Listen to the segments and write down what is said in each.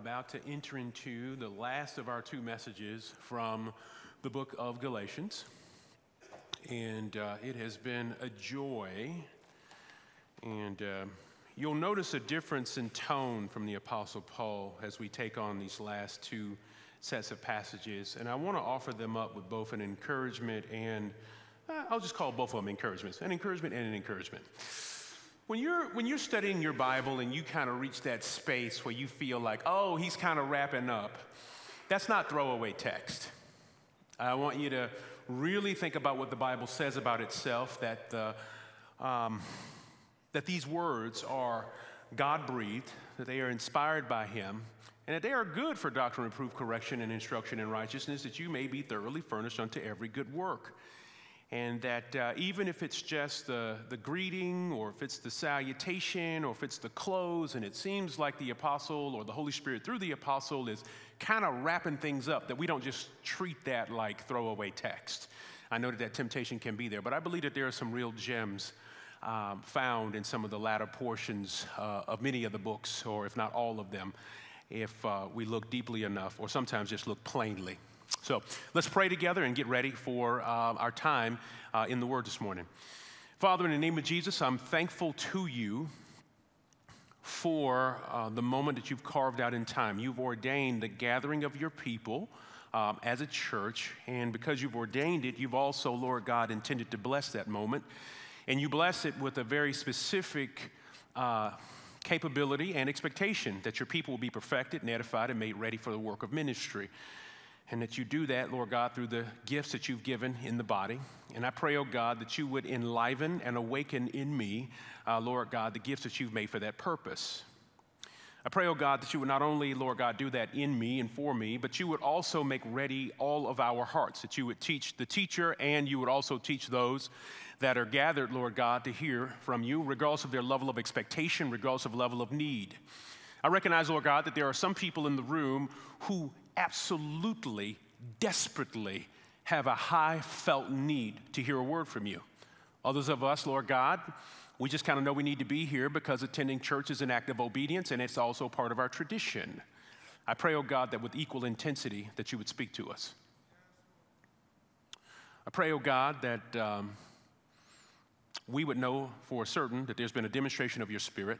about to enter into the last of our two messages from the book of Galatians. And uh, it has been a joy. And uh, you'll notice a difference in tone from the Apostle Paul as we take on these last two sets of passages. And I want to offer them up with both an encouragement and uh, I'll just call both of them encouragements an encouragement and an encouragement. When you're, when you're studying your Bible and you kind of reach that space where you feel like, oh, he's kind of wrapping up, that's not throwaway text. I want you to really think about what the Bible says about itself, that, the, um, that these words are God breathed, that they are inspired by Him, and that they are good for doctrine, reproof, correction, and instruction in righteousness, that you may be thoroughly furnished unto every good work and that uh, even if it's just the, the greeting or if it's the salutation or if it's the close and it seems like the apostle or the holy spirit through the apostle is kind of wrapping things up that we don't just treat that like throwaway text. I know that that temptation can be there but i believe that there are some real gems um, found in some of the latter portions uh, of many of the books or if not all of them if uh, we look deeply enough or sometimes just look plainly so let's pray together and get ready for uh, our time uh, in the Word this morning. Father, in the name of Jesus, I'm thankful to you for uh, the moment that you've carved out in time. You've ordained the gathering of your people. Um, as a church, and because you've ordained it, you've also, Lord God, intended to bless that moment. And you bless it with a very specific uh, capability and expectation that your people will be perfected and edified and made ready for the work of ministry and that you do that, Lord God, through the gifts that you've given in the body. And I pray, oh God, that you would enliven and awaken in me, uh, Lord God, the gifts that you've made for that purpose. I pray, oh God, that you would not only, Lord God, do that in me and for me, but you would also make ready all of our hearts, that you would teach the teacher and you would also teach those that are gathered, Lord God, to hear from you, regardless of their level of expectation, regardless of level of need. I recognize, Lord God, that there are some people in the room who absolutely, desperately have a high felt need to hear a word from you. Others of us, Lord God, we just kind of know we need to be here because attending church is an act of obedience and it's also part of our tradition. I pray, oh God, that with equal intensity that you would speak to us. I pray, oh God, that um, we would know for certain that there's been a demonstration of your spirit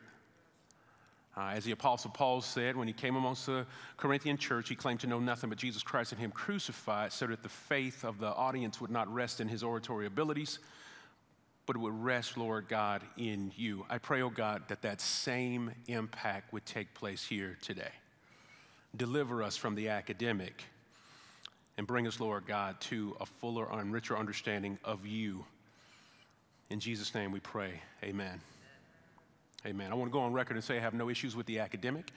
uh, as the Apostle Paul said when he came amongst the Corinthian church, he claimed to know nothing but Jesus Christ and Him crucified, so that the faith of the audience would not rest in his oratory abilities, but it would rest, Lord God, in you. I pray, oh God, that that same impact would take place here today. Deliver us from the academic and bring us, Lord God, to a fuller and richer understanding of you. In Jesus' name we pray. Amen. Amen. I want to go on record and say I have no issues with the academic.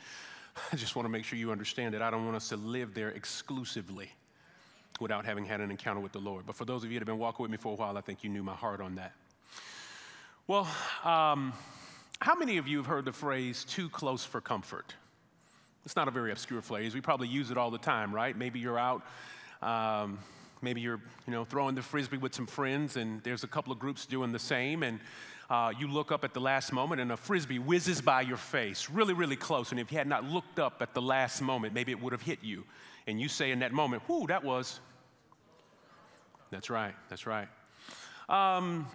I just want to make sure you understand that I don't want us to live there exclusively without having had an encounter with the Lord. But for those of you that have been walking with me for a while, I think you knew my heart on that. Well, um, how many of you have heard the phrase too close for comfort? It's not a very obscure phrase. We probably use it all the time, right? Maybe you're out. Um, maybe you're you know throwing the frisbee with some friends and there's a couple of groups doing the same and uh, you look up at the last moment and a frisbee whizzes by your face, really, really close. And if you had not looked up at the last moment, maybe it would have hit you. And you say in that moment, whoo, that was. That's right, that's right. Um,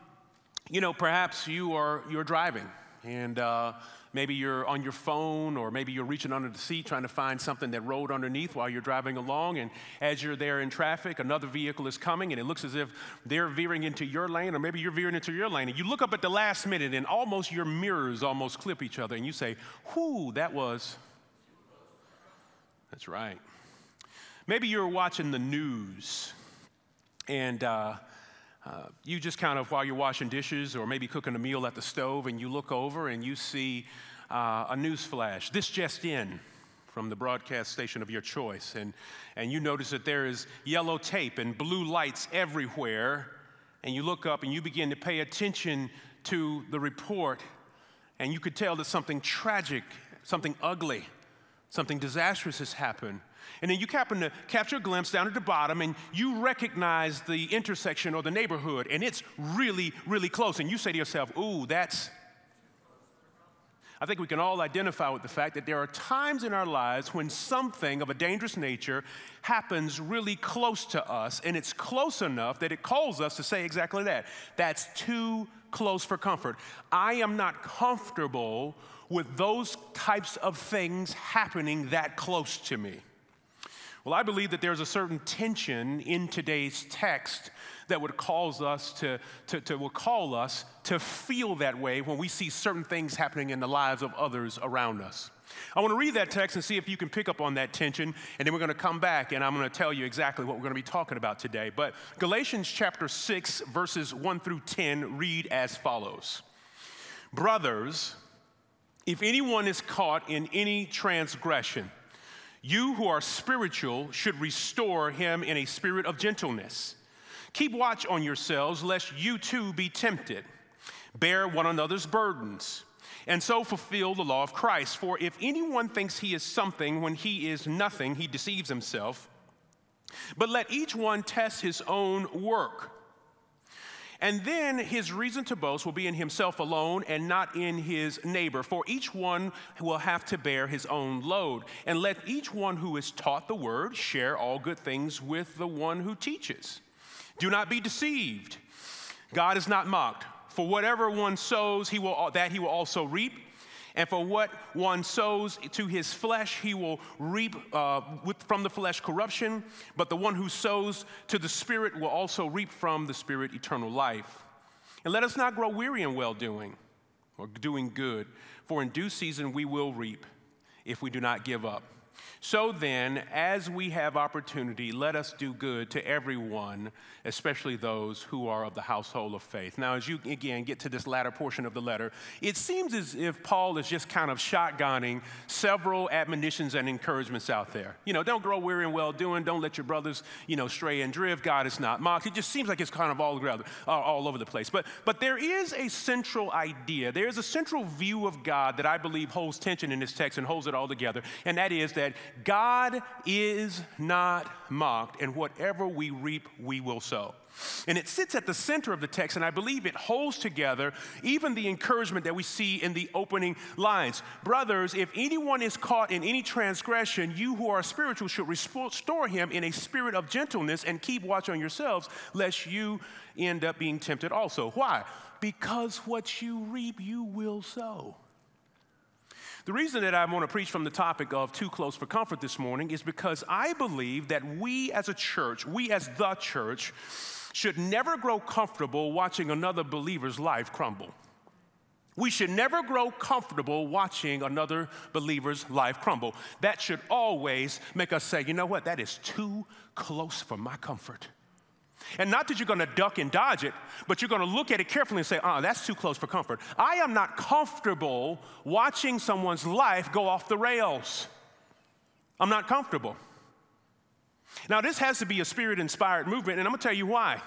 you know, perhaps you are you're driving and uh, Maybe you're on your phone, or maybe you're reaching under the seat trying to find something that rolled underneath while you're driving along. And as you're there in traffic, another vehicle is coming, and it looks as if they're veering into your lane, or maybe you're veering into your lane. And you look up at the last minute, and almost your mirrors almost clip each other, and you say, Whoo, that was. That's right. Maybe you're watching the news, and uh, uh, you just kind of, while you're washing dishes or maybe cooking a meal at the stove, and you look over and you see uh, a news flash. This just in from the broadcast station of your choice. And, and you notice that there is yellow tape and blue lights everywhere. And you look up and you begin to pay attention to the report. And you could tell that something tragic, something ugly, something disastrous has happened. And then you happen to capture a glimpse down at the bottom and you recognize the intersection or the neighborhood and it's really, really close. And you say to yourself, ooh, that's. I think we can all identify with the fact that there are times in our lives when something of a dangerous nature happens really close to us, and it's close enough that it calls us to say exactly that. That's too close for comfort. I am not comfortable with those types of things happening that close to me. Well, I believe that there's a certain tension in today's text that would cause us to, to, to call us to feel that way when we see certain things happening in the lives of others around us. I want to read that text and see if you can pick up on that tension, and then we're going to come back and I'm going to tell you exactly what we're going to be talking about today. But Galatians chapter 6, verses 1 through 10 read as follows Brothers, if anyone is caught in any transgression, you who are spiritual should restore him in a spirit of gentleness. Keep watch on yourselves, lest you too be tempted. Bear one another's burdens, and so fulfill the law of Christ. For if anyone thinks he is something when he is nothing, he deceives himself. But let each one test his own work and then his reason to boast will be in himself alone and not in his neighbor, for each one will have to bear his own load. And let each one who is taught the word share all good things with the one who teaches. Do not be deceived. God is not mocked. For whatever one sows, he will, that he will also reap. And for what one sows to his flesh, he will reap uh, with, from the flesh corruption. But the one who sows to the Spirit will also reap from the Spirit eternal life. And let us not grow weary in well doing or doing good, for in due season we will reap if we do not give up. So then, as we have opportunity, let us do good to everyone, especially those who are of the household of faith. Now, as you again get to this latter portion of the letter, it seems as if Paul is just kind of shotgunning several admonitions and encouragements out there. You know, don't grow weary in well doing, don't let your brothers, you know, stray and drift. God is not mocked. It just seems like it's kind of all, around, all over the place. But, but there is a central idea, there is a central view of God that I believe holds tension in this text and holds it all together, and that is that God is not mocked, and whatever we reap, we will sow. And it sits at the center of the text, and I believe it holds together even the encouragement that we see in the opening lines. Brothers, if anyone is caught in any transgression, you who are spiritual should restore him in a spirit of gentleness and keep watch on yourselves, lest you end up being tempted also. Why? Because what you reap, you will sow. The reason that I want to preach from the topic of too close for comfort this morning is because I believe that we as a church, we as the church, should never grow comfortable watching another believer's life crumble. We should never grow comfortable watching another believer's life crumble. That should always make us say, you know what, that is too close for my comfort. And not that you're gonna duck and dodge it, but you're gonna look at it carefully and say, oh, that's too close for comfort. I am not comfortable watching someone's life go off the rails. I'm not comfortable. Now, this has to be a spirit inspired movement, and I'm gonna tell you why.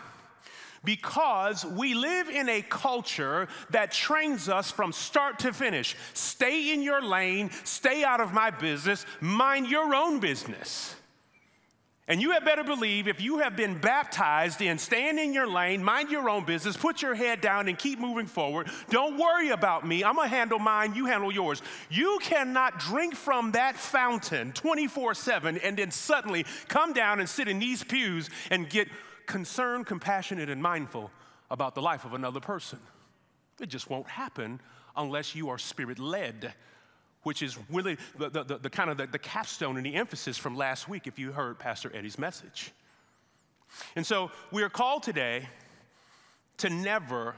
Because we live in a culture that trains us from start to finish. Stay in your lane, stay out of my business, mind your own business. And you had better believe if you have been baptized in stand in your lane, mind your own business, put your head down and keep moving forward. Don't worry about me. I'm going to handle mine, you handle yours. You cannot drink from that fountain 24 7 and then suddenly come down and sit in these pews and get concerned, compassionate, and mindful about the life of another person. It just won't happen unless you are spirit led which is really the, the, the, kind of the, the capstone and the emphasis from last week if you heard Pastor Eddie's message. And so we are called today to never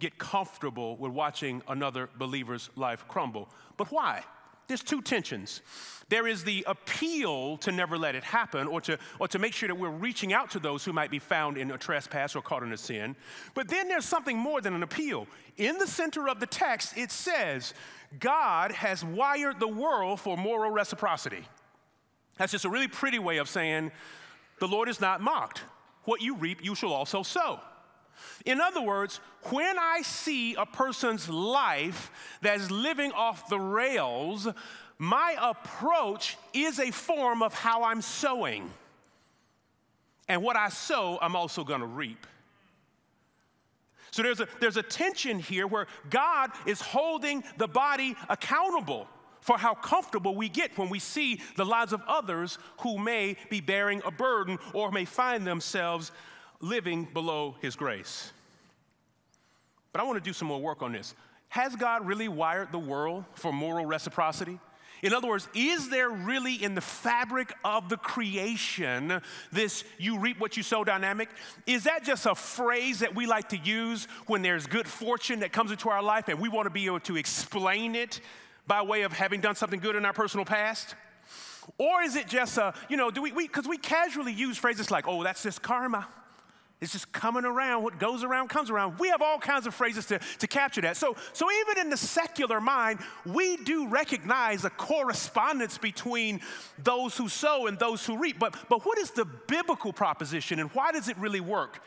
get comfortable with watching another believer's life crumble. But why? There's two tensions. There is the appeal to never let it happen or to, or to make sure that we're reaching out to those who might be found in a trespass or caught in a sin. But then there's something more than an appeal. In the center of the text, it says, God has wired the world for moral reciprocity. That's just a really pretty way of saying the Lord is not mocked. What you reap, you shall also sow. In other words, when I see a person's life that's living off the rails, my approach is a form of how I'm sowing. And what I sow, I'm also gonna reap. So there's a, there's a tension here where God is holding the body accountable for how comfortable we get when we see the lives of others who may be bearing a burden or may find themselves living below His grace. But I want to do some more work on this. Has God really wired the world for moral reciprocity? In other words, is there really in the fabric of the creation this you reap what you sow dynamic? Is that just a phrase that we like to use when there's good fortune that comes into our life and we want to be able to explain it by way of having done something good in our personal past? Or is it just a, you know, do we, because we, we casually use phrases like, oh, that's just karma. It's just coming around. What goes around comes around. We have all kinds of phrases to, to capture that. So, so even in the secular mind, we do recognize a correspondence between those who sow and those who reap. But, but what is the biblical proposition and why does it really work?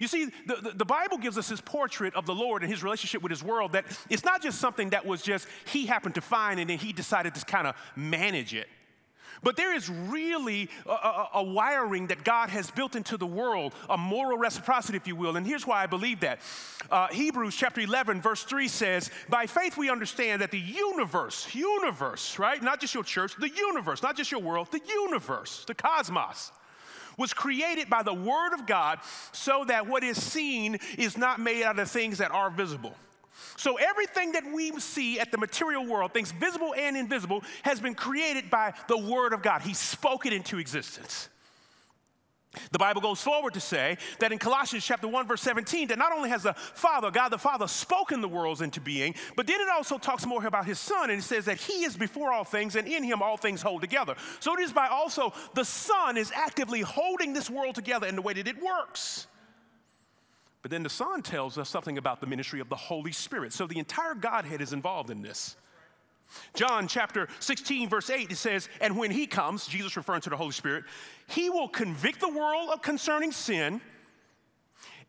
You see, the, the, the, Bible gives us this portrait of the Lord and his relationship with his world that it's not just something that was just he happened to find and then he decided to kind of manage it. But there is really a, a, a, wiring that God has built into the world, a moral reciprocity, if you will. And here's why I believe that. Uh, Hebrews chapter 11, verse 3 says, By faith we understand that the universe, universe, right? Not just your church, the universe, not just your world, the universe, the cosmos was created by the Word of God so that what is seen is not made out of things that are visible. So everything that we see at the material world, things visible and invisible, has been created by the Word of God. He spoke it into existence. The Bible goes forward to say that in Colossians chapter 1 verse 17 that not only has the Father, God the Father spoken the worlds into being, but then it also talks more about his son and it says that he is before all things and in him all things hold together. So it is by also the son is actively holding this world together in the way that it works. But then the Son tells us something about the ministry of the Holy Spirit. So the entire Godhead is involved in this. John chapter 16, verse 8, it says, And when he comes, Jesus referring to the Holy Spirit, he will convict the world of concerning sin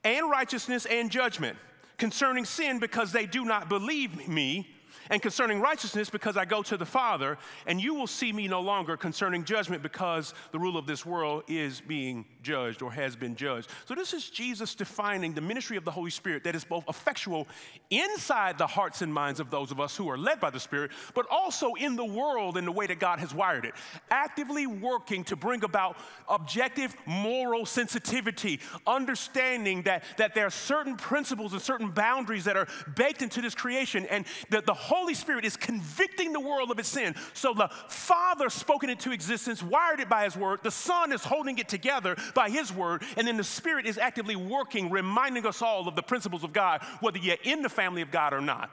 and righteousness and judgment. Concerning sin, because they do not believe me, and concerning righteousness, because I go to the Father, and you will see me no longer concerning judgment, because the rule of this world is being judged or has been judged. So, this is Jesus defining the ministry of the Holy Spirit that is both effectual inside the hearts and minds of those of us who are led by the Spirit, but also in the world in the way that God has wired it. Actively working to bring about objective moral sensitivity, understanding that, that there are certain principles and certain boundaries that are baked into this creation, and that the Holy Spirit is convicting the world of its sin. So the Father spoken into existence, wired it by His Word. The Son is holding it together by His Word. And then the Spirit is actively working, reminding us all of the principles of God, whether you're in the family of God or not.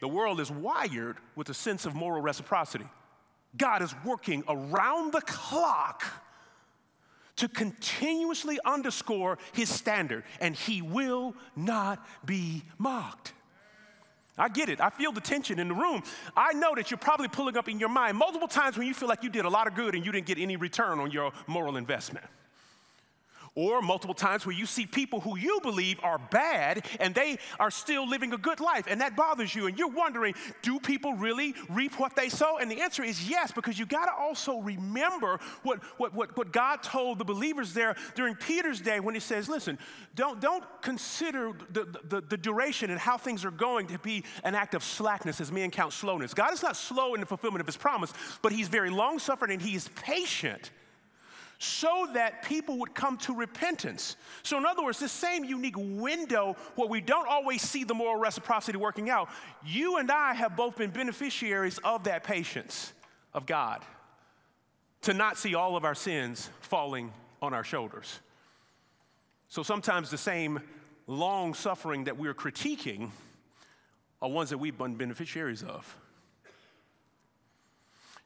The world is wired with a sense of moral reciprocity. God is working around the clock to continuously underscore his standard, and he will not be mocked. I get it. I feel the tension in the room. I know that you're probably pulling up in your mind multiple times when you feel like you did a lot of good and you didn't get any return on your moral investment. Or multiple times where you see people who you believe are bad and they are still living a good life and that bothers you and you're wondering, do people really reap what they sow? And the answer is yes, because you got to also remember what, what, what, what God told the believers there during Peter's day when he says, listen, don't, don't consider the, the, the duration and how things are going to be an act of slackness as men count slowness. God is not slow in the fulfillment of his promise, but he's very long suffering and he is patient so that people would come to repentance. So, in other words, this same unique window where we don't always see the moral reciprocity working out, you and I have both been beneficiaries of that patience of God to not see all of our sins falling on our shoulders. So, sometimes the same long suffering that we're critiquing are ones that we've been beneficiaries of.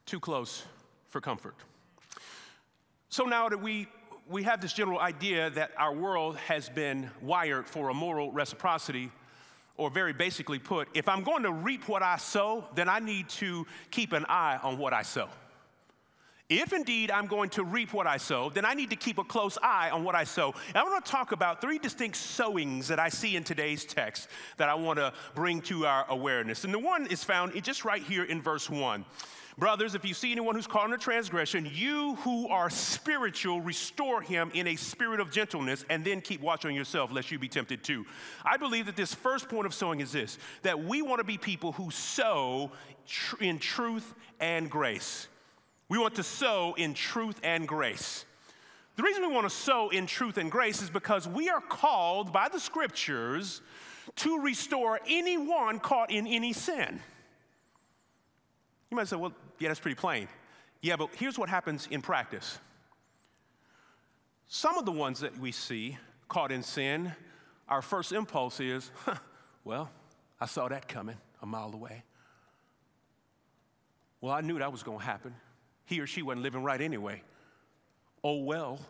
Too close for comfort. So now that we, we have this general idea that our world has been wired for a moral reciprocity, or very basically put, if I'm going to reap what I sow, then I need to keep an eye on what I sow. If indeed I'm going to reap what I sow, then I need to keep a close eye on what I sow. And I want to talk about three distinct sowings that I see in today's text that I want to bring to our awareness. And the one is found just right here in verse 1. Brothers, if you see anyone who's caught in a transgression, you who are spiritual, restore him in a spirit of gentleness, and then keep watch on yourself, lest you be tempted too. I believe that this first point of sowing is this that we want to be people who sow tr- in truth and grace. We want to sow in truth and grace. The reason we want to sow in truth and grace is because we are called by the scriptures to restore anyone caught in any sin. You might say, well, yeah, that's pretty plain. Yeah, but here's what happens in practice. Some of the ones that we see caught in sin, our first impulse is, huh, well, I saw that coming a mile away. Well, I knew that was going to happen he or she wasn't living right anyway. Oh well.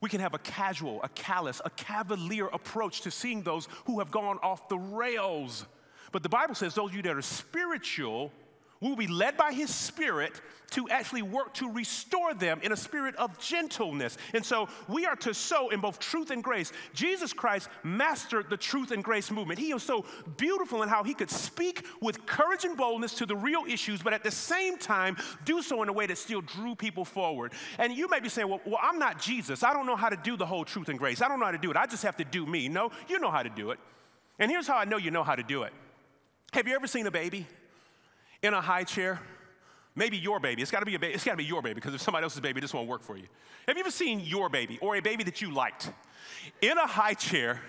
We can have a casual, a callous, a cavalier approach to seeing those who have gone off the rails. But the Bible says those of you that are spiritual we will be led by his spirit to actually work to restore them in a spirit of gentleness. And so we are to sow in both truth and grace. Jesus Christ mastered the truth and grace movement. He was so beautiful in how he could speak with courage and boldness to the real issues, but at the same time, do so in a way that still drew people forward. And you may be saying, well, well I'm not Jesus. I don't know how to do the whole truth and grace. I don't know how to do it. I just have to do me. No, you know how to do it. And here's how I know you know how to do it. Have you ever seen a baby? In a high chair. Maybe your baby. It's got to be a baby. It's got to be your baby because if somebody else's baby, this won't work for you. Have you ever seen your baby or a baby that you liked in a high chair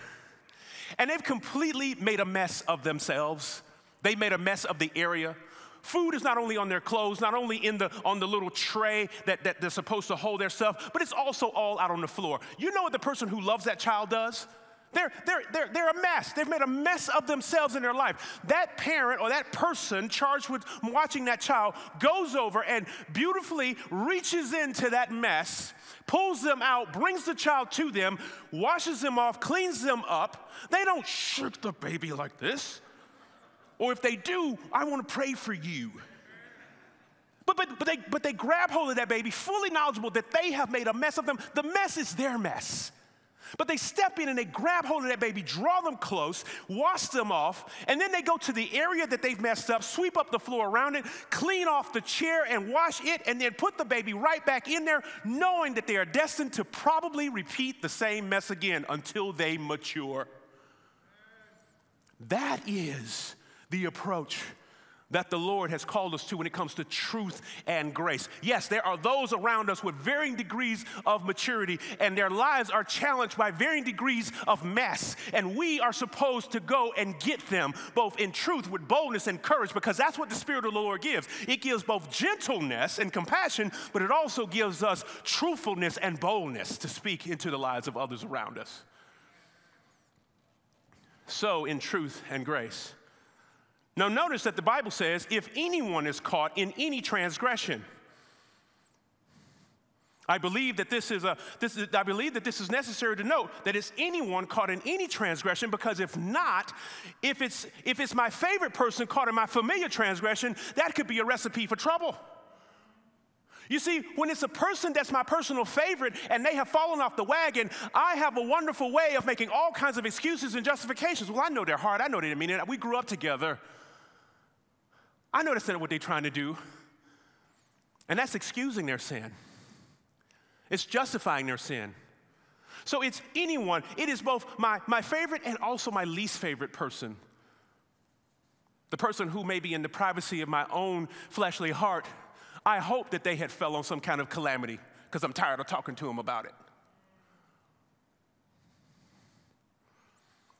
and they've completely made a mess of themselves? They made a mess of the area. Food is not only on their clothes, not only in the on the little tray that, that they're supposed to hold their stuff, but it's also all out on the floor. You know what the person who loves that child does? They're, they're, they're, they're a mess. They've made a mess of themselves in their life. That parent or that person charged with watching that child goes over and beautifully reaches into that mess, pulls them out, brings the child to them, washes them off, cleans them up. They don't shirk the baby like this. Or if they do, I want to pray for you. But, but, but, they, but they grab hold of that baby, fully knowledgeable that they have made a mess of them. The mess is their mess. But they step in and they grab hold of that baby, draw them close, wash them off, and then they go to the area that they've messed up, sweep up the floor around it, clean off the chair and wash it, and then put the baby right back in there, knowing that they are destined to probably repeat the same mess again until they mature. That is the approach that the Lord has called us to when it comes to truth and grace. Yes, there are those around us with varying degrees of maturity, and their lives are challenged by varying degrees of mess. And we are supposed to go and get them both in truth with boldness and courage because that's what the Spirit of the Lord gives. It gives both gentleness and compassion, but it also gives us truthfulness and boldness to speak into the lives of others around us. So, in truth and grace, now, notice that the Bible says, if anyone is caught in any transgression, I believe that this is a this is, I believe that this is necessary to note that it's anyone caught in any transgression because if not, if it's if it's my favorite person caught in my familiar transgression, that could be a recipe for trouble. You see, when it's a person that's my personal favorite and they have fallen off the wagon, I have a wonderful way of making all kinds of excuses and justifications. Well, I know their heart. I know they didn't mean it. We grew up together. I know that's not what they're trying to do. And that's excusing their sin, it's justifying their sin. So it's anyone, it is both my, my favorite and also my least favorite person. The person who may be in the privacy of my own fleshly heart, I hope that they had fell on some kind of calamity because I'm tired of talking to them about it.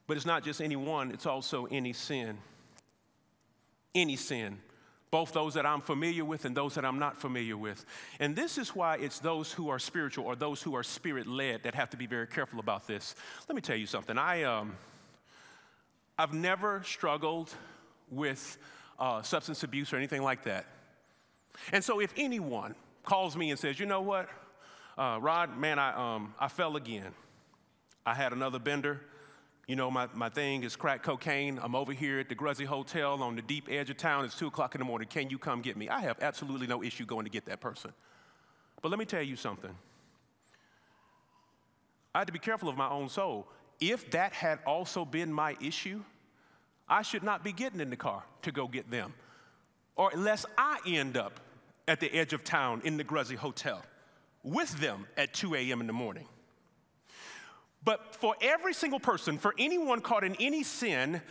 But it's not just any one, it's also any sin any sin, both those that I'm familiar with and those that I'm not familiar with. And this is why it's those who are spiritual or those who are spirit led that have to be very careful about this. Let me tell you something. I, um, I've never struggled with uh, substance abuse or anything like that. And so if anyone calls me and says, you know what, uh, Rod, man, I, um, I fell again. I had another bender. You know, my, my thing is crack cocaine. I'm over here at the Gruzzy Hotel on the deep edge of town. It's 2 o'clock in the morning. Can you come get me? I have absolutely no issue going to get that person. But let me tell you something. I had to be careful of my own soul. If that had also been my issue, I should not be getting in the car to go get them. Or unless I end up at the edge of town in the Gruzzy Hotel with them at 2 a.m. in the morning. But for every single person, for anyone caught in any sin,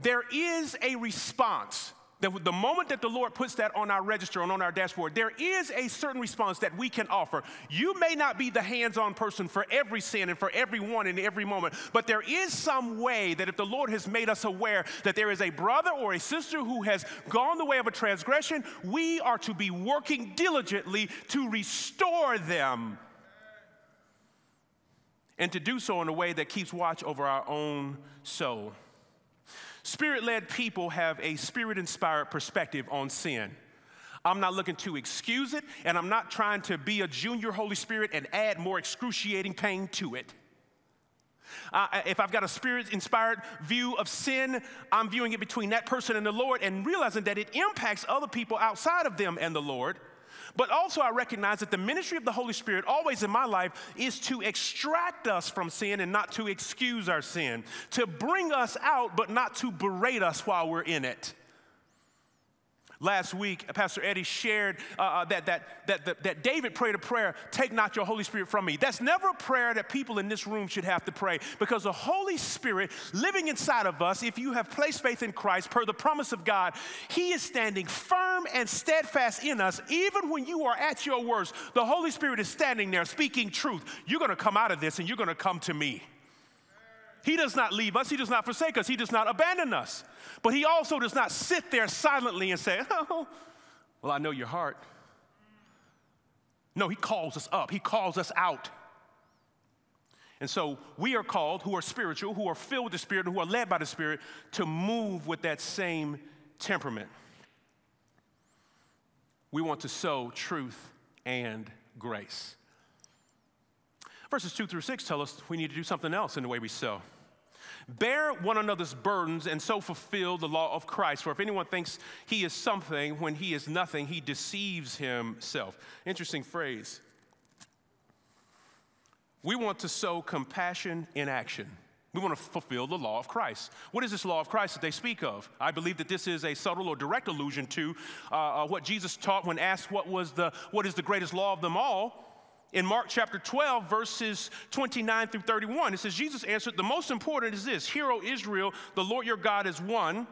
there is a response the moment that the Lord puts that on our register and on our dashboard, there is a certain response that we can offer. You may not be the hands on person for every sin and for everyone in every moment, but there is some way that if the Lord has made us aware that there is a brother or a sister who has gone the way of a transgression, we are to be working diligently to restore them. And to do so in a way that keeps watch over our own soul. Spirit led people have a spirit inspired perspective on sin. I'm not looking to excuse it, and I'm not trying to be a junior Holy Spirit and add more excruciating pain to it. Uh, if I've got a spirit inspired view of sin, I'm viewing it between that person and the Lord and realizing that it impacts other people outside of them and the Lord. But also, I recognize that the ministry of the Holy Spirit, always in my life, is to extract us from sin and not to excuse our sin, to bring us out, but not to berate us while we're in it. Last week, Pastor Eddie shared uh, uh, that, that, that, that, that David prayed a prayer, Take not your Holy Spirit from me. That's never a prayer that people in this room should have to pray because the Holy Spirit living inside of us, if you have placed faith in Christ, per the promise of God, He is standing firm and steadfast in us. Even when you are at your worst, the Holy Spirit is standing there speaking truth. You're going to come out of this and you're going to come to me. He does not leave us, He does not forsake us, He does not abandon us. But He also does not sit there silently and say, Oh, well, I know your heart. No, He calls us up, He calls us out. And so we are called, who are spiritual, who are filled with the Spirit, who are led by the Spirit, to move with that same temperament. We want to sow truth and grace. Verses 2 through 6 tell us we need to do something else in the way we sow. Bear one another's burdens and so fulfill the law of Christ. For if anyone thinks he is something when he is nothing, he deceives himself. Interesting phrase. We want to sow compassion in action. We want to fulfill the law of Christ. What is this law of Christ that they speak of? I believe that this is a subtle or direct allusion to uh, uh what Jesus taught when asked what was the what is the greatest law of them all in Mark chapter 12, verses 29 through 31. It says, Jesus answered, The most important is this Hear, O Israel, the Lord your God is one.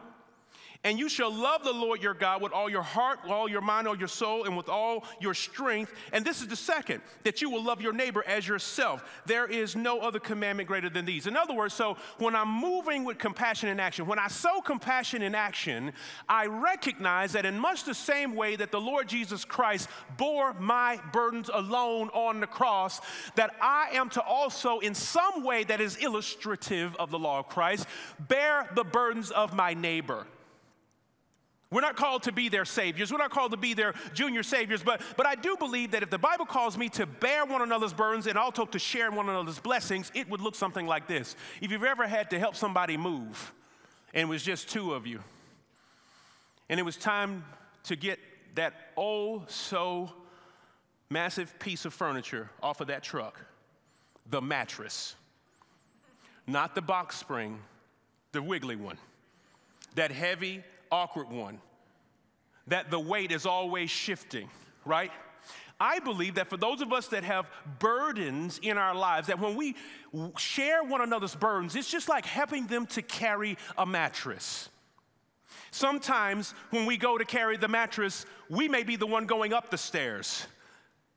And you shall love the Lord your God with all your heart, all your mind, all your soul, and with all your strength. And this is the second, that you will love your neighbor as yourself. There is no other commandment greater than these. In other words, so when I'm moving with compassion in action, when I sow compassion in action, I recognize that in much the same way that the Lord Jesus Christ bore my burdens alone on the cross, that I am to also, in some way that is illustrative of the law of Christ, bear the burdens of my neighbor. We're not called to be their saviors. We're not called to be their junior saviors. But, but I do believe that if the Bible calls me to bear one another's burdens and also to share one another's blessings, it would look something like this. If you've ever had to help somebody move and it was just two of you, and it was time to get that oh so massive piece of furniture off of that truck the mattress, not the box spring, the wiggly one, that heavy, awkward one, that the weight is always shifting, right? I believe that for those of us that have burdens in our lives, that when we share one another's burdens, it's just like helping them to carry a mattress. Sometimes when we go to carry the mattress, we may be the one going up the stairs.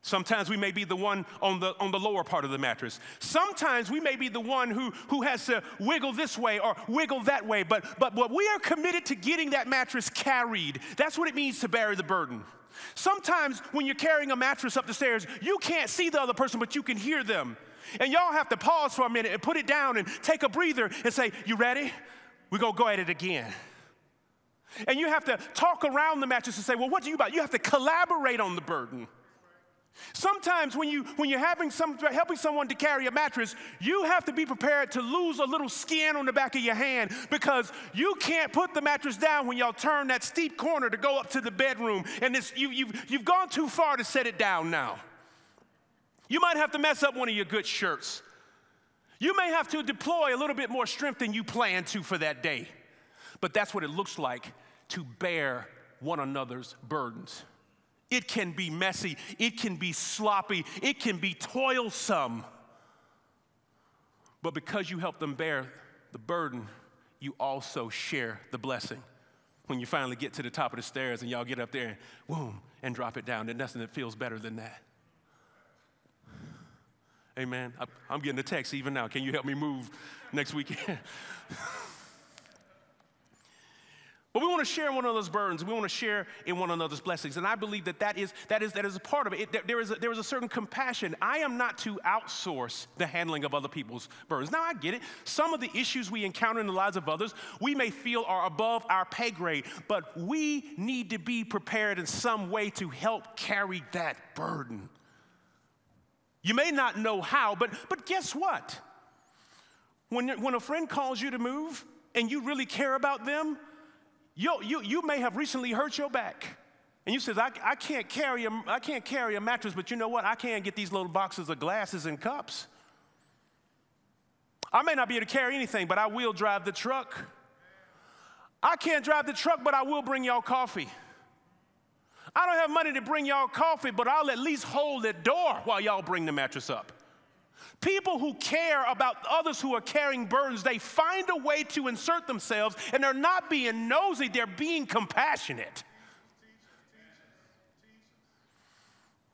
Sometimes we may be the one on the, on the lower part of the mattress. Sometimes we may be the one who, who has to wiggle this way or wiggle that way. But, but, but we are committed to getting that mattress carried. That's what it means to bear the burden. Sometimes when you're carrying a mattress up the stairs, you can't see the other person, but you can hear them. And y'all have to pause for a minute and put it down and take a breather and say, You ready? We're going to go at it again. And you have to talk around the mattress and say, Well, what do you about? You have to collaborate on the burden. Sometimes when, you, when you're having some, helping someone to carry a mattress, you have to be prepared to lose a little skin on the back of your hand because you can't put the mattress down when y'all turn that steep corner to go up to the bedroom. And you, you've, you've gone too far to set it down now. You might have to mess up one of your good shirts. You may have to deploy a little bit more strength than you planned to for that day. But that's what it looks like to bear one another's burdens. It can be messy, it can be sloppy, it can be toilsome. But because you help them bear the burden, you also share the blessing. When you finally get to the top of the stairs and y'all get up there and boom and drop it down, there's nothing that feels better than that. Amen. I'm getting a text even now. Can you help me move next weekend? But we want to share in one another's burdens. We want to share in one another's blessings. And I believe that that is, that is, that is a part of it. it there, is a, there is a certain compassion. I am not to outsource the handling of other people's burdens. Now, I get it. Some of the issues we encounter in the lives of others, we may feel are above our pay grade, but we need to be prepared in some way to help carry that burden. You may not know how, but, but guess what? When, when a friend calls you to move and you really care about them, you, you, you may have recently hurt your back. And you says, I, I, can't carry a, I can't carry a mattress, but you know what? I can get these little boxes of glasses and cups. I may not be able to carry anything, but I will drive the truck. I can't drive the truck, but I will bring y'all coffee. I don't have money to bring y'all coffee, but I'll at least hold the door while y'all bring the mattress up. People who care about others who are carrying burdens, they find a way to insert themselves, and they're not being nosy, they're being compassionate.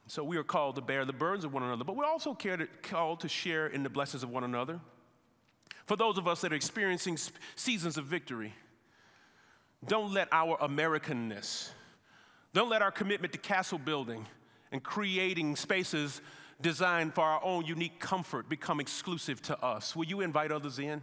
So we are called to bear the burdens of one another, but we're also called to share in the blessings of one another. For those of us that are experiencing seasons of victory, don't let our Americanness, don't let our commitment to castle building and creating spaces designed for our own unique comfort become exclusive to us. Will you invite others in?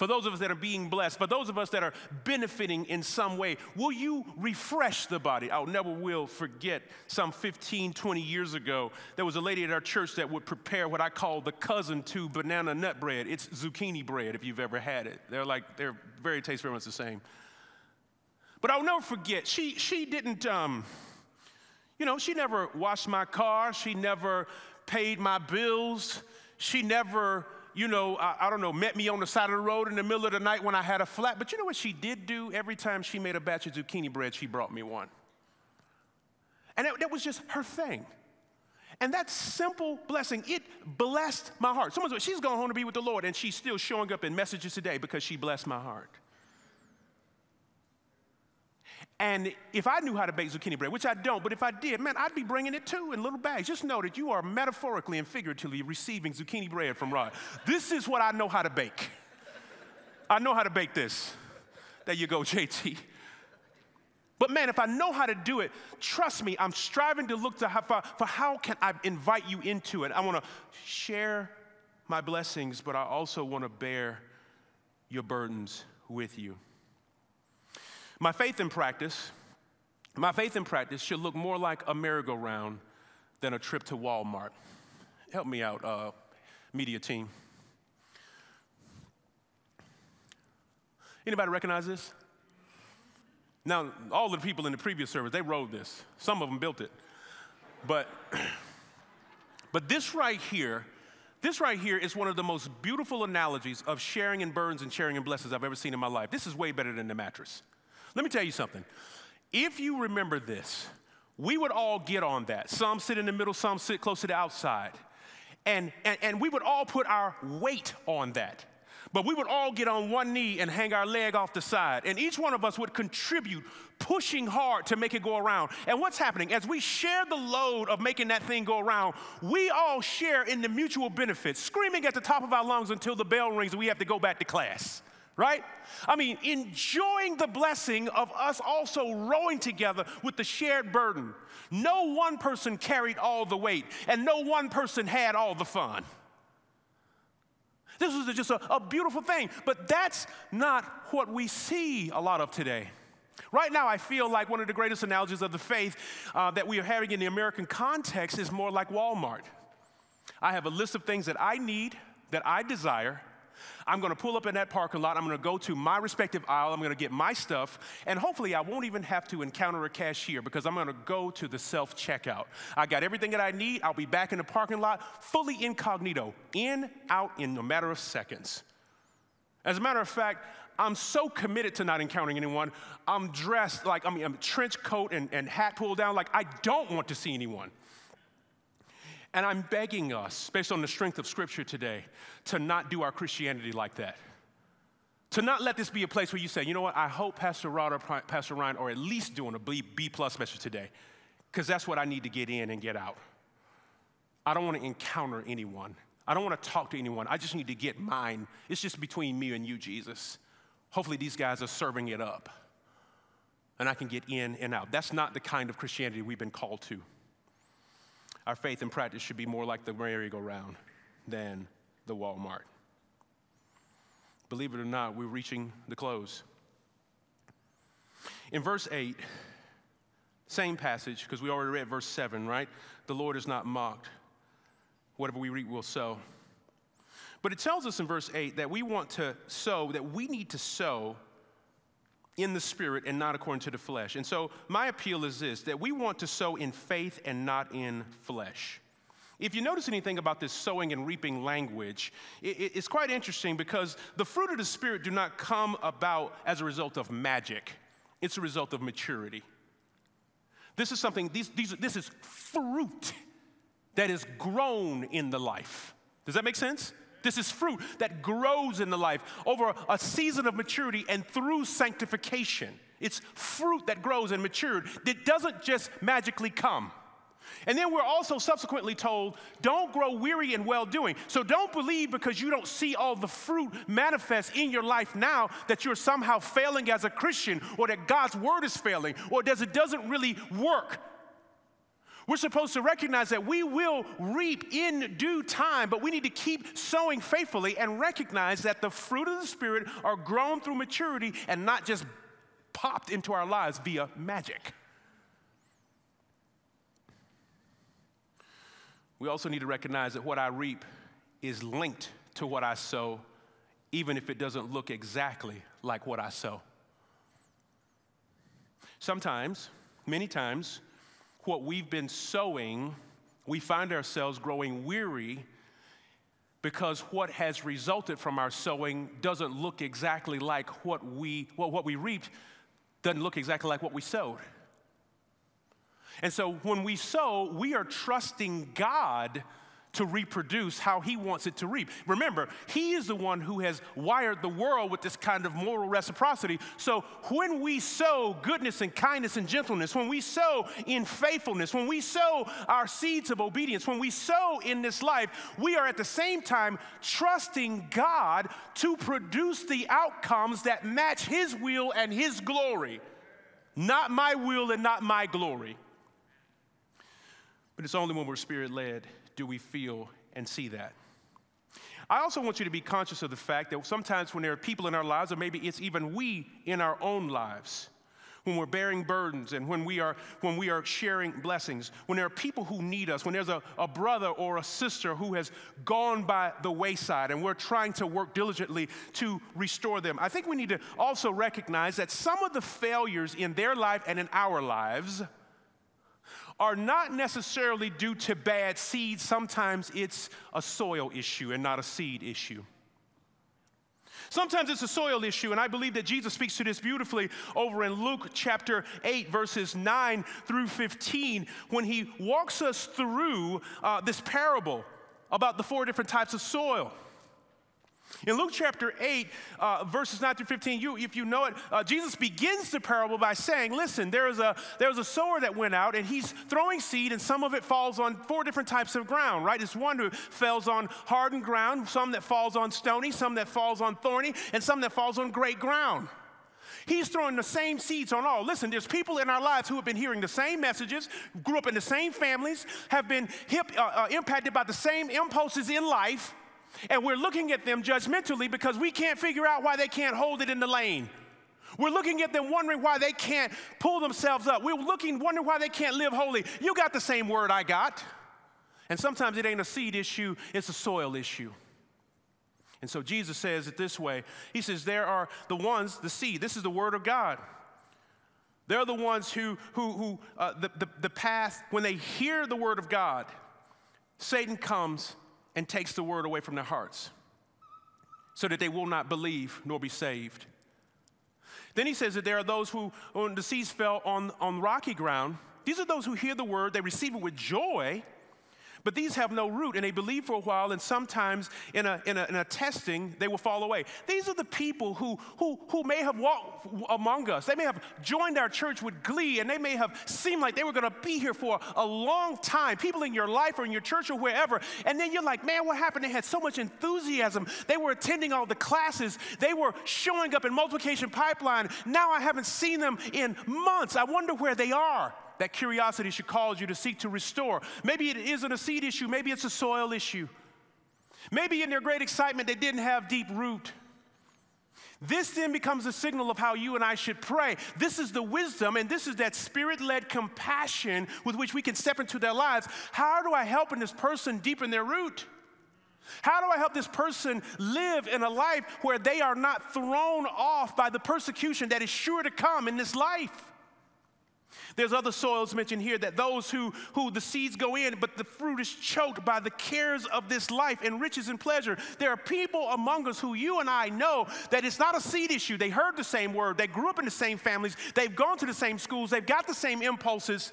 For those of us that are being blessed, for those of us that are benefiting in some way, will you refresh the body? I'll never will forget some 15, 20 years ago, there was a lady at our church that would prepare what I call the cousin to banana nut bread. It's zucchini bread if you've ever had it. They're like, they're very, taste very much the same. But I'll never forget, she, she didn't, um, you know, she never washed my car, she never paid my bills, she never, you know, I, I, don't know, met me on the side of the road in the middle of the night when I had a flat. But you know what she did do? Every time she made a batch of zucchini bread, she brought me one. And that, that was just her thing. And that simple blessing, it blessed my heart. Someone's like, she's going home to be with the Lord, and she's still showing up in messages today because she blessed my heart. And if I knew how to bake zucchini bread, which I don't, but if I did, man, I'd be bringing it too in little bags. Just know that you are metaphorically and figuratively receiving zucchini bread from Rod. This is what I know how to bake. I know how to bake this. There you go, JT. But man, if I know how to do it, trust me, I'm striving to look to how, for, for how can I invite you into it. I want to share my blessings, but I also want to bear your burdens with you. My faith in practice, my faith in practice should look more like a merry-go-round than a trip to Walmart. Help me out, uh, media team. Anybody recognize this? Now, all the people in the previous service, they rode this. Some of them built it. But, but this right here, this right here is one of the most beautiful analogies of sharing in burdens and sharing in blessings I've ever seen in my life. This is way better than the mattress. Let me tell you something. If you remember this, we would all get on that. Some sit in the middle, some sit close to the outside. And, and, and we would all put our weight on that. But we would all get on one knee and hang our leg off the side. And each one of us would contribute, pushing hard to make it go around. And what's happening? As we share the load of making that thing go around, we all share in the mutual benefits, screaming at the top of our lungs until the bell rings and we have to go back to class right? I mean, enjoying the blessing of us also rowing together with the shared burden. No one person carried all the weight, and no one person had all the fun. This was just a, a beautiful thing, but that's not what we see a lot of today. Right now, I feel like one of the greatest analogies of the faith uh, that we are having in the American context is more like Walmart. I have a list of things that I need, that I desire, I'm gonna pull up in that parking lot, I'm gonna go to my respective aisle, I'm gonna get my stuff, and hopefully I won't even have to encounter a cashier because I'm gonna go to the self checkout. I got everything that I need, I'll be back in the parking lot, fully incognito, in, out in a matter of seconds. As a matter of fact, I'm so committed to not encountering anyone. I'm dressed like, I mean, I'm trench coat and, and hat pulled down, like I don't want to see anyone. And I'm begging us, based on the strength of Scripture today, to not do our Christianity like that. To not let this be a place where you say, you know what, I hope Pastor Rod or Pastor Ryan are at least doing a B, B plus message today, because that's what I need to get in and get out. I don't want to encounter anyone. I don't want to talk to anyone. I just need to get mine. It's just between me and you, Jesus. Hopefully, these guys are serving it up and I can get in and out. That's not the kind of Christianity we've been called to. Our faith and practice should be more like the merry-go-round than the Walmart. Believe it or not, we're reaching the close. In verse 8, same passage, because we already read verse 7, right? The Lord is not mocked. Whatever we reap, we'll sow. But it tells us in verse 8 that we want to sow, that we need to sow in the spirit and not according to the flesh. And so my appeal is this that we want to sow in faith and not in flesh. If you notice anything about this sowing and reaping language, it's quite interesting because the fruit of the Spirit do not come about as a result of magic, it's a result of maturity. This is something, these, these, this is fruit that is grown in the life. Does that make sense? This is fruit that grows in the life over a season of maturity and through sanctification. It's fruit that grows and matured that doesn't just magically come. And then we're also subsequently told, don't grow weary in well doing. So don't believe because you don't see all the fruit manifest in your life now that you're somehow failing as a Christian or that God's word is failing or does it doesn't really work. We're supposed to recognize that we will reap in due time, but we need to keep sowing faithfully and recognize that the fruit of the Spirit are grown through maturity and not just popped into our lives via magic. We also need to recognize that what I reap is linked to what I sow, even if it doesn't look exactly like what I sow. Sometimes, many times, what we've been sowing, we find ourselves growing weary because what has resulted from our sowing doesn't look exactly like what we, well, what we reaped doesn't look exactly like what we sowed. And so when we sow, we are trusting God to reproduce how he wants it to reap. Remember, he is the one who has wired the world with this kind of moral reciprocity. So when we sow goodness and kindness and gentleness, when we sow in faithfulness, when we sow our seeds of obedience, when we sow in this life, we are at the same time trusting God to produce the outcomes that match his will and his glory. Not my will and not my glory. But it's only when we're spirit led do we feel and see that. I also want you to be conscious of the fact that sometimes when there are people in our lives, or maybe it's even we in our own lives, when we're bearing burdens and when we are when we are sharing blessings when there are people who need us when there's a, a brother or a sister who has gone by the wayside and we're trying to work diligently to restore them i think we need to also recognize that some of the failures in their life and in our lives are not necessarily due to bad seeds. Sometimes it's a soil issue and not a seed issue. Sometimes it's a soil issue, and I believe that Jesus speaks to this beautifully over in Luke chapter 8, verses 9 through 15, when he walks us through uh, this parable about the four different types of soil. In Luke chapter 8, uh, verses 9 through 15, you, if you know it, uh, Jesus begins the parable by saying, Listen, there is, a, there is a sower that went out and he's throwing seed, and some of it falls on four different types of ground, right? It's one who falls on hardened ground, some that falls on stony, some that falls on thorny, and some that falls on great ground. He's throwing the same seeds on all. Listen, there's people in our lives who have been hearing the same messages, grew up in the same families, have been hip, uh, uh, impacted by the same impulses in life and we're looking at them judgmentally because we can't figure out why they can't hold it in the lane. We're looking at them wondering why they can't pull themselves up. We're looking, wondering why they can't live holy. You got the same word I got. And sometimes it ain't a seed issue, it's a soil issue. And so Jesus says it this way He says, There are the ones, the seed, this is the word of God. They're the ones who, who, who uh, the, the, the path, when they hear the word of God, Satan comes and takes the word away from their hearts so that they will not believe nor be saved. Then he says that there are those who, when the seeds fell on, on rocky ground, these are those who hear the word, they receive it with joy, but these have no root, and they believe for a while, and sometimes in a, in a, in a testing, they will fall away. These are the people who, who, who may have walked among us. They may have joined our church with glee, and they may have seemed like they were going to be here for a long time. People in your life or in your church or wherever. And then you're like, man, what happened? They had so much enthusiasm. They were attending all the classes, they were showing up in multiplication pipeline. Now I haven't seen them in months. I wonder where they are that curiosity should cause you to seek to restore. Maybe it isn't a seed issue, maybe it's a soil issue. Maybe in their great excitement, they didn't have deep root. This then becomes a signal of how you and I should pray. This is the wisdom, and this is that spirit led compassion with which we can step into their lives. How do I help in this person deepen their root? How do I help this person live in a life where they are not thrown off by the persecution that is sure to come in this life? There's other soils mentioned here that those who, who the seeds go in, but the fruit is choked by the cares of this life and riches and pleasure. There are people among us who you and I know that it's not a seed issue. They heard the same word, they grew up in the same families, they've gone to the same schools, they've got the same impulses.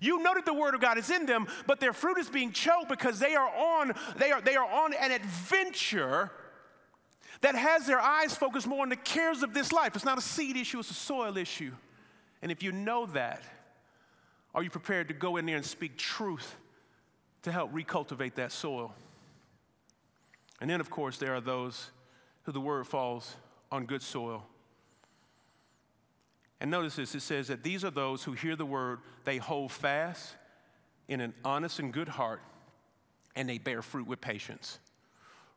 You know that the word of God is in them, but their fruit is being choked because they are on, they are, they are on an adventure that has their eyes focused more on the cares of this life. It's not a seed issue, it's a soil issue. And if you know that, are you prepared to go in there and speak truth to help recultivate that soil? And then, of course, there are those who the word falls on good soil. And notice this it says that these are those who hear the word, they hold fast in an honest and good heart, and they bear fruit with patience.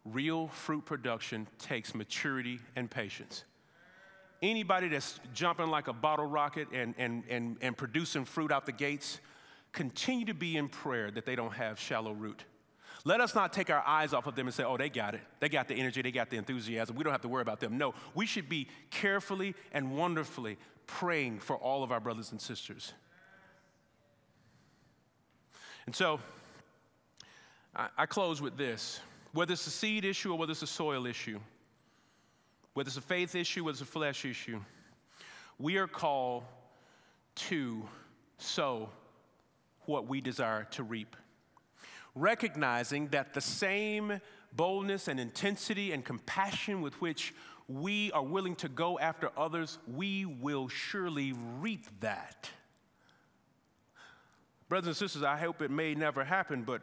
Real fruit production takes maturity and patience anybody that's jumping like a bottle rocket and, and, and, and producing fruit out the gates, continue to be in prayer that they don't have shallow root. Let us not take our eyes off of them and say, oh, they got it. They got the energy, they got the enthusiasm. We don't have to worry about them. No, we should be carefully and wonderfully praying for all of our brothers and sisters. And so, I, I close with this whether it's a seed issue or whether it's a soil issue whether it's a faith issue, whether it's a flesh issue, we are called to sow what we desire to reap. Recognizing that the same boldness and intensity and compassion with which we are willing to go after others, we will surely reap that. Brothers and sisters, I hope it may never happen, but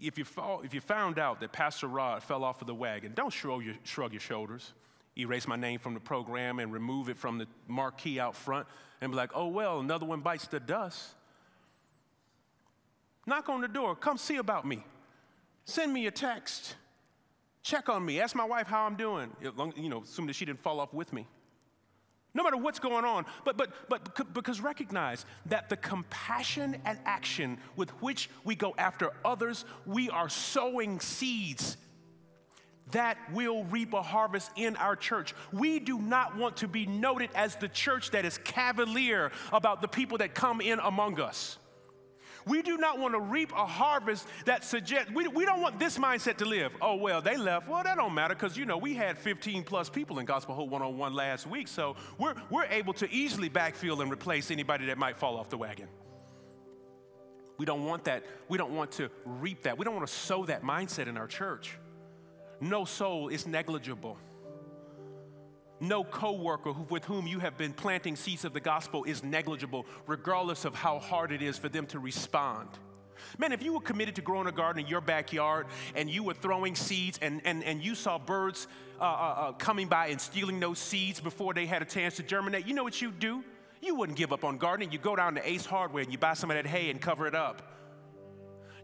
if you, fall, if you found out that Pastor Rod fell off of the wagon, don't shrug your, shrug your shoulders erase my name from the program and remove it from the marquee out front and be like, oh, well, another one bites the dust. Knock on the door, come see about me. Send me a text. Check on me. Ask my wife how I'm doing. You know, assuming that she didn't fall off with me. No matter what's going on, but, but, but because recognize that the compassion and action with which we go after others, we are sowing seeds that will reap a harvest in our church. We do not want to be noted as the church that is cavalier about the people that come in among us. We do not want to reap a harvest that suggests, we, we don't want this mindset to live. Oh, well, they left. Well, that don't matter because, you know, we had 15 plus people in Gospel Hope 101 last week, so we're, we're able to easily backfill and replace anybody that might fall off the wagon. We don't want that. We don't want to reap that. We don't want to sow that mindset in our church. No soul is negligible. No coworker with whom you have been planting seeds of the gospel is negligible, regardless of how hard it is for them to respond. Man, if you were committed to growing a garden in your backyard and you were throwing seeds and, and, and you saw birds uh, uh, uh, coming by and stealing those seeds before they had a chance to germinate, you know what you'd do? You wouldn't give up on gardening. You go down to Ace Hardware and you buy some of that hay and cover it up.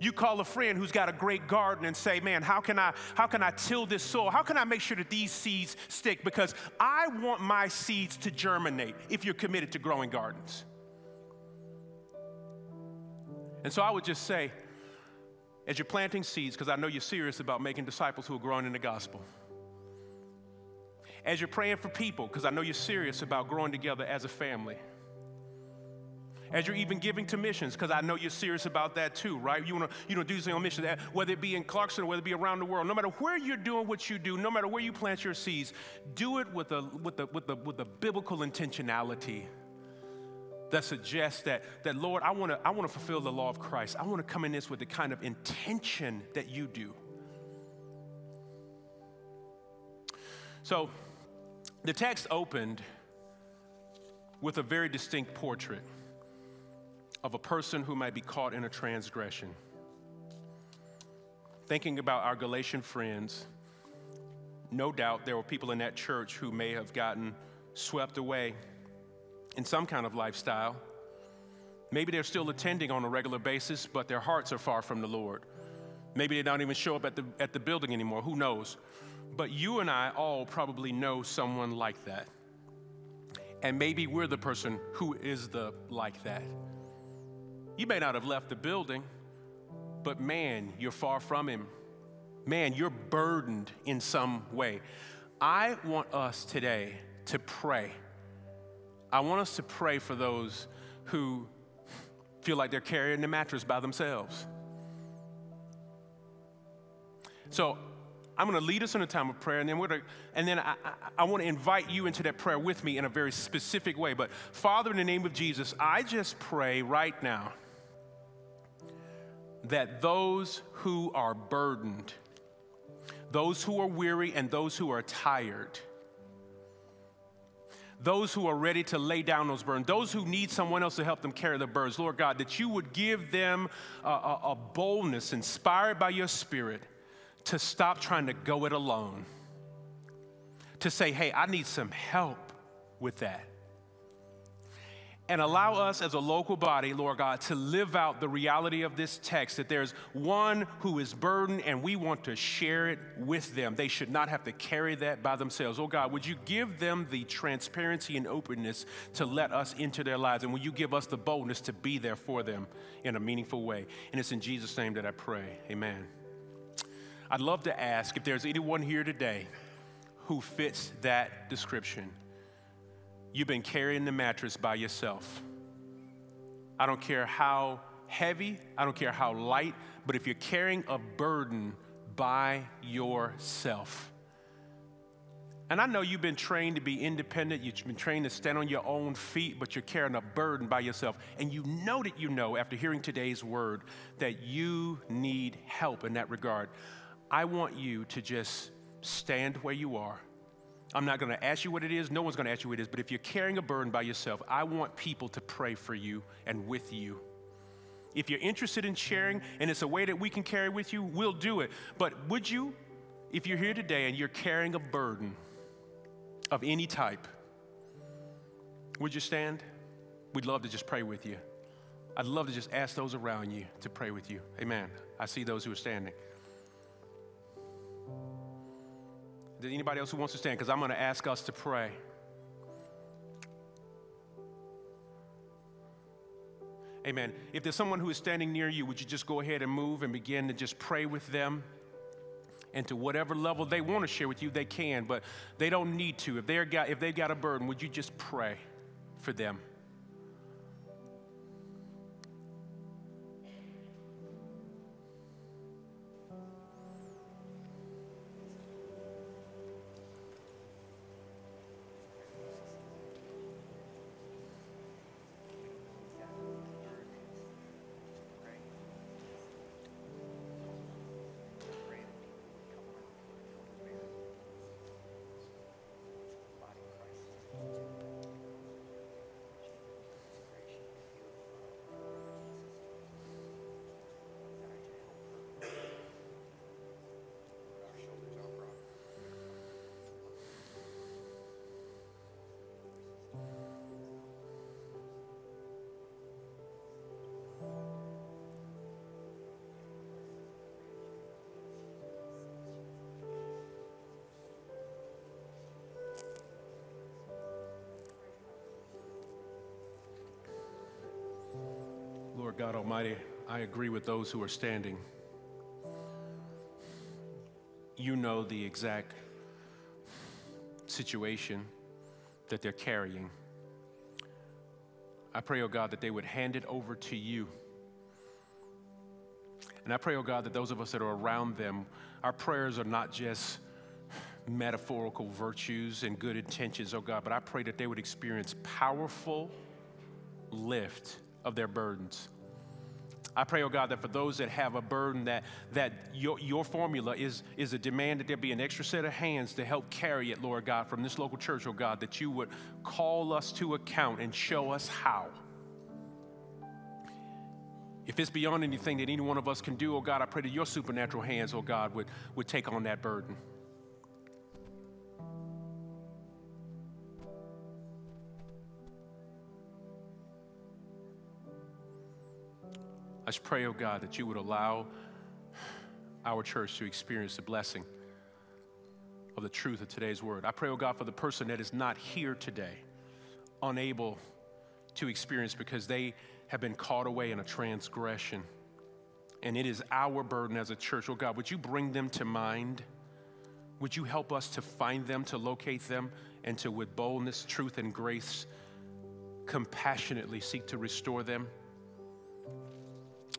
You call a friend who's got a great garden and say, "Man, how can I how can I till this soil? How can I make sure that these seeds stick because I want my seeds to germinate if you're committed to growing gardens." And so I would just say as you're planting seeds because I know you're serious about making disciples who are growing in the gospel. as you're praying for people, because I know you're serious about growing together as a family. As you're even giving to missions, because I know you're serious about that too, right? You want to you know, do something on mission, whether it be in Clarkson or whether it be around the world. No matter where you're doing what you do, no matter where you plant your seeds, do it with a, with a, with a, with a biblical intentionality that suggests that, that Lord, I want to I wanna fulfill the law of Christ. I want to come in this with the kind of intention that you do. So, the text opened with a very distinct portrait of a person who might be caught in a transgression. Thinking about our Galatian friends, no doubt there were people in that church who may have gotten swept away in some kind of lifestyle. Maybe they're still attending on a regular basis, but their hearts are far from the Lord. Maybe they don't even show up at the, at the building anymore. Who knows? But you and I all probably know someone like that. And maybe we're the person who is the like that. You may not have left the building, but man, you're far from him. Man, you're burdened in some way. I want us today to pray. I want us to pray for those who feel like they're carrying the mattress by themselves. So I'm going to lead us in a time of prayer, and then, we're gonna, and then I, I, I want to invite you into that prayer with me in a very specific way. But Father, in the name of Jesus, I just pray right now that those who are burdened, those who are weary, and those who are tired, those who are ready to lay down those burdens, those who need someone else to help them carry the burdens, Lord God, that you would give them a, a, a boldness inspired by your Spirit to stop trying to go it alone, to say, hey, I need some help with that. And allow us as a local body, Lord God, to live out the reality of this text that there's one who is burdened and we want to share it with them. They should not have to carry that by themselves. Oh God, would you give them the transparency and openness to let us into their lives? And will you give us the boldness to be there for them in a meaningful way? And it's in Jesus' name that I pray. Amen. I'd love to ask if there's anyone here today who fits that description. You've been carrying the mattress by yourself. I don't care how heavy, I don't care how light, but if you're carrying a burden by yourself, and I know you've been trained to be independent, you've been trained to stand on your own feet, but you're carrying a burden by yourself. And you know that you know, after hearing today's word, that you need help in that regard. I want you to just stand where you are. I'm not going to ask you what it is. No one's going to ask you what it is. But if you're carrying a burden by yourself, I want people to pray for you and with you. If you're interested in sharing and it's a way that we can carry with you, we'll do it. But would you, if you're here today and you're carrying a burden of any type, would you stand? We'd love to just pray with you. I'd love to just ask those around you to pray with you. Amen. I see those who are standing. Is anybody else who wants to stand? Because I'm going to ask us to pray. Amen. If there's someone who is standing near you, would you just go ahead and move and begin to just pray with them? And to whatever level they want to share with you, they can, but they don't need to. If, they're got, if they've got a burden, would you just pray for them? God Almighty, I agree with those who are standing. You know the exact situation that they're carrying. I pray, oh God, that they would hand it over to you. And I pray, oh God, that those of us that are around them, our prayers are not just metaphorical virtues and good intentions, oh God, but I pray that they would experience powerful lift of their burdens. I pray, oh God, that for those that have a burden, that, that your, your formula is, is a demand that there be an extra set of hands to help carry it, Lord God, from this local church, oh God, that you would call us to account and show us how. If it's beyond anything that any one of us can do, oh God, I pray that your supernatural hands, oh God, would, would take on that burden. I just pray, oh God, that you would allow our church to experience the blessing of the truth of today's word. I pray, oh God, for the person that is not here today, unable to experience because they have been caught away in a transgression. And it is our burden as a church. Oh God, would you bring them to mind? Would you help us to find them, to locate them, and to, with boldness, truth, and grace, compassionately seek to restore them?